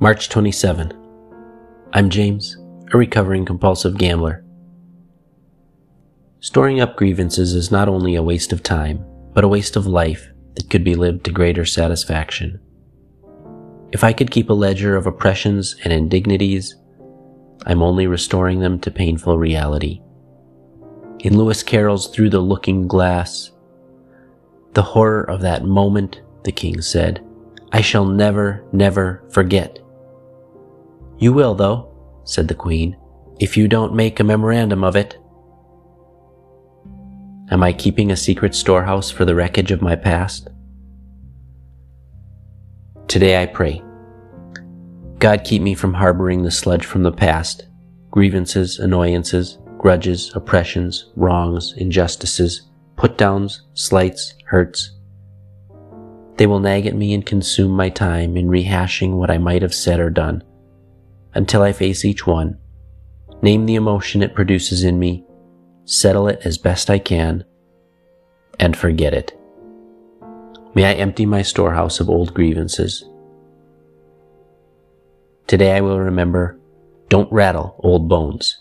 March 27. I'm James, a recovering compulsive gambler. Storing up grievances is not only a waste of time, but a waste of life that could be lived to greater satisfaction. If I could keep a ledger of oppressions and indignities, I'm only restoring them to painful reality. In Lewis Carroll's Through the Looking Glass, the horror of that moment, the king said, I shall never, never forget. You will, though, said the queen, if you don't make a memorandum of it. Am I keeping a secret storehouse for the wreckage of my past? Today I pray. God keep me from harboring the sludge from the past, grievances, annoyances, grudges, oppressions, wrongs, injustices, put downs, slights, hurts. They will nag at me and consume my time in rehashing what I might have said or done until I face each one, name the emotion it produces in me, settle it as best I can, and forget it. May I empty my storehouse of old grievances. Today I will remember, don't rattle old bones.